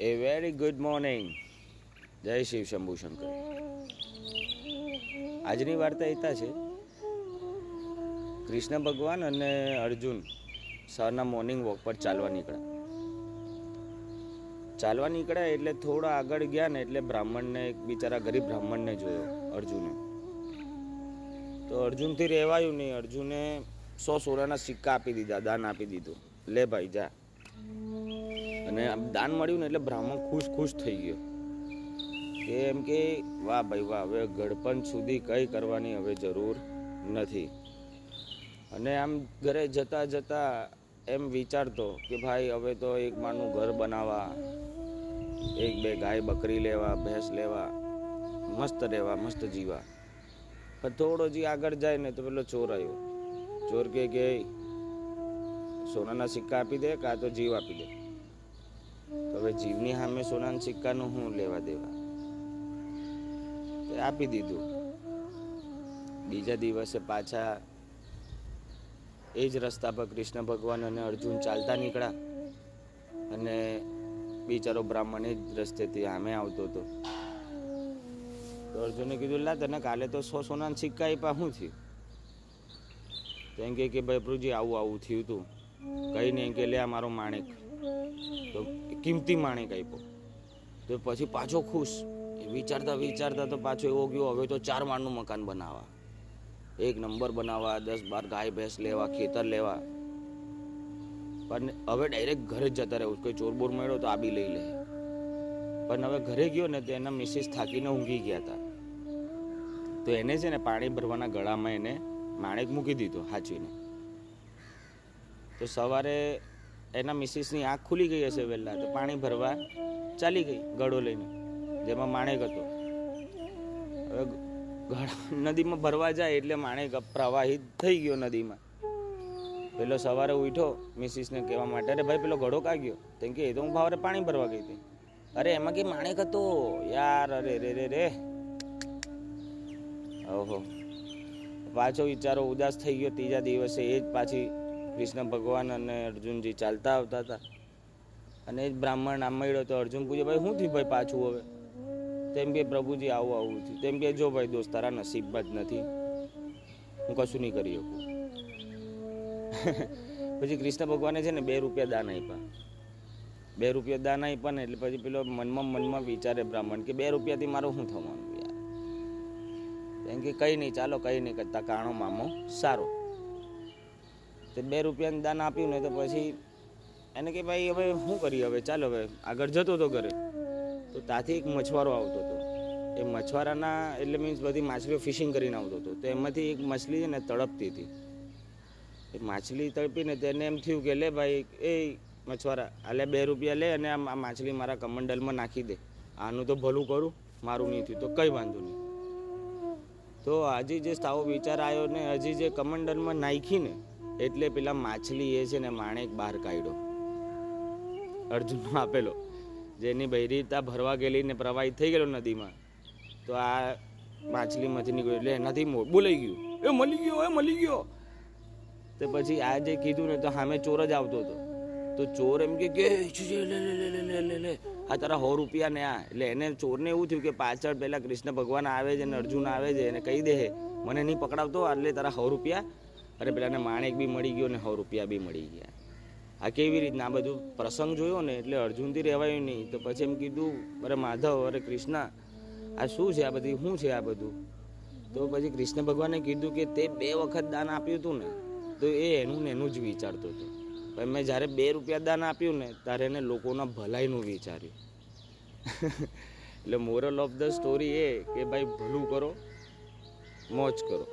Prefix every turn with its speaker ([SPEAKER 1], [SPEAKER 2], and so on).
[SPEAKER 1] એ very good morning જય શિવ શંભુ શંકર. આજની વાર્તા એતા છે. કૃષ્ણ ભગવાન અને અર્જુન સવારના મોર્નિંગ વોક પર ચાલવા નીકળ્યા. ચાલવા નીકળ્યા એટલે થોડા આગળ ગયા ને એટલે બ્રાહ્મણને એક બિચારા ગરીબ બ્રાહ્મણને જોયો અર્જુને. તો અર્જુનથી રહેવાયું નહીં. અર્જુને સો સોનાના સિક્કા આપી દીધા, દાન આપી દીધું. લે ભાઈ, જા. અને દાન મળ્યું ને એટલે બ્રાહ્મણ ખુશ ખુશ થઈ ગયો. કે એમ કે, વાહ ભાઈ વાહ, હવે ગળપણ સુધી કંઈ કરવાની હવે જરૂર નથી. અને આમ ઘરે જતા જતા એમ વિચારતો કે, ભાઈ, હવે તો એક માનું ઘર બનાવવા એક બે ગાય બકરી લેવા, ભેંસ લેવા, મસ્ત રહેવા, મસ્ત જીવા. પણ થોડો જે આગળ જાય ને તો પેલો ચોર આવ્યો. ચોર કે સોનાના સિક્કા આપી દે કાં તો જીવ આપી દે? હવે જીવની સામે સોનાના સિક્કાનું હું લેવા દેવા? આપી દીધું. બીજા દિવસે પાછા એ જ રસ્તા પર કૃષ્ણ ભગવાન અને અર્જુન ચાલતા નીકળ્યા. અને બિચારો બ્રાહ્મણ એ જ રસ્તેથી આમે આવતો હતો. તો અર્જુને કીધું, લા, તને કાલે તો સો સોનાના સિક્કા આપ્યા. શું થયું? તો એમ કે, ભાઈ, પ્રભુજી, આવું આવું થયું હતું કઈ નહીં કે લે, આ મારો માણેક. તો કિંમતી માણેક આપ્યો. તો પછી પાછો ખુશ. વિચારતા વિચારતા તો પાછો એવો ગયો, હવે તો ચાર માળનું મકાન બનાવવા. એક નંબર બનાવવા, દસ બાર ગાય ભેંસ લેવા, ખેતર લેવા. પણ હવે ડાયરેક્ટ ઘરે જ જતા રહેવું કોઈ ચોર બોર મળ્યો તો આબી લઈ લે. પણ હવે ઘરે ગયો ને તો એના મિસિસ થાકીને ઊંઘી ગયા હતા તો એને છે ને પાણી ભરવાના ગળામાં એને માણેક મૂકી દીધો, હાચવીને. તો સવારે એના મિસિસની આંખ ખુલી ગઈ હશે વહેલા તો પાણી ભરવા ચાલી ગઈ ગળો લઈને, જેમાં માણેક હતો. હવે નદીમાં ભરવા જાય એટલે માણેક પ્રવાહિત થઈ ગયો નદીમાં. પેલો સવારે ઉઠો મિસિસને કહેવા માટે, અરે ભાઈ, પેલો ઘડો કાગ્યો. તેમ કે, એ તો હું ભાવરે પાણી ભરવા ગઈ હતી. અરે, એમાં કે માણેક હતો? યાર, અરે, રે રે રે. ઓહો. પાછો વિચારો ઉદાસ થઈ ગયો, ત્રીજા દિવસે એ જ પાછી કૃષ્ણ ભગવાન અને અર્જુનજી ચાલતા આવતા હતા. અને બ્રાહ્મણ નામ મળ્યો તો અર્જુન પૂછે ભાઈ શું થયું ભાઈ પાછું હવે? તેમ કે, પ્રભુજી, આવું આવું થયું. તેમ કે, જો ભાઈ દોસ્ત, તારા નસીબમાં જ નથી. હું કશું નહીં કરી શકું. પછી કૃષ્ણ ભગવાને છે ને બે રૂપિયા દાન આપ્યા. બે રૂપિયા દાન આપ્યા ને એટલે પછી પેલો મનમાં મનમાં વિચારે બ્રાહ્મણ કે, બે રૂપિયાથી મારું શું થવાનું એમ કે, કંઈ નહીં, ચાલો, કંઈ નહીં કરતા, કાણો મામો સારો. તે બે રૂપિયાનું દાન આપ્યું ને તો પછી એને કે ભાઈ હવે શું કરીએ? હવે ચાલો હવે, આગળ જતો હતો ઘરે. તો ત્યાંથી એક મછવારો આવતો હતો. એ મછવારાના એટલે મીન્સ બધી માછલીઓ ફિશિંગ કરીને આવતો હતો. તો એમાંથી એક માછલી ને તડપતી હતી. એ માછલી તડપીને તેને એમ થયું કે લે ભાઈ, એ મછવારા આલે બે રૂપિયા લે અને આ માછલી મારા કમંડલમાં નાખી દે. આનું તો ભલું કરું, મારું નહીં થયું. તો કંઈ વાંધો નહીં. તો હજી જે સાવો વિચાર આવ્યો ને, હજી જે કમંડલમાં નાખી ને એટલે પેલા માછલી એ છે ને માણેક બહાર કાઢ્યો. અર્જુનનો આપેલો. જેની બૈરીતા ભરવા ગયેલી ને પ્રવાહિત થઈ ગયેલો નદીમાં. તો આ માછલીમાંથી નીકળ્યો એટલે એનાથી મો બોલાઈ ગયું. એ મળી ગયો, એ મળી ગયો. તો પછી આ જે કીધું ને તો સામે ચોર જ આવતો હતો. તો ચોર એમ કે આ તારા સો રૂપિયા ને આ. એટલે એને ચોરને એવું થયું કે પાછળ પેલા કૃષ્ણ ભગવાન આવે છે ને અર્જુન આવે છે એને કહી દે, મને નહીં પકડાવતો એટલે તારા સો રૂપિયા. અરે પેલાને માણેક બી મળી ગયો ને સો રૂપિયા બી મળી ગયા. આ કેવી રીતના આ બધું પ્રસંગ જોયો ને એટલે અર્જુનથી રહેવાયું નહીં. તો પછી એમ કીધું, અરે માધવ, અરે કૃષ્ણ, આ શું છે આ બધી? શું છે આ બધું? તો પછી કૃષ્ણ ભગવાને કીધું કે તે બે વખત દાન આપ્યું હતું ને, તો એ એનું ને એનું જ વિચારતો હતો. પણ મેં જ્યારે બે રૂપિયા દાન આપ્યું ને, ત્યારે એને લોકોના ભલાઈનું વિચાર્યું. એટલે મોરલ ઓફ ધ સ્ટોરી એ કે ભાઈ ભલું કરો, મોજ કરો.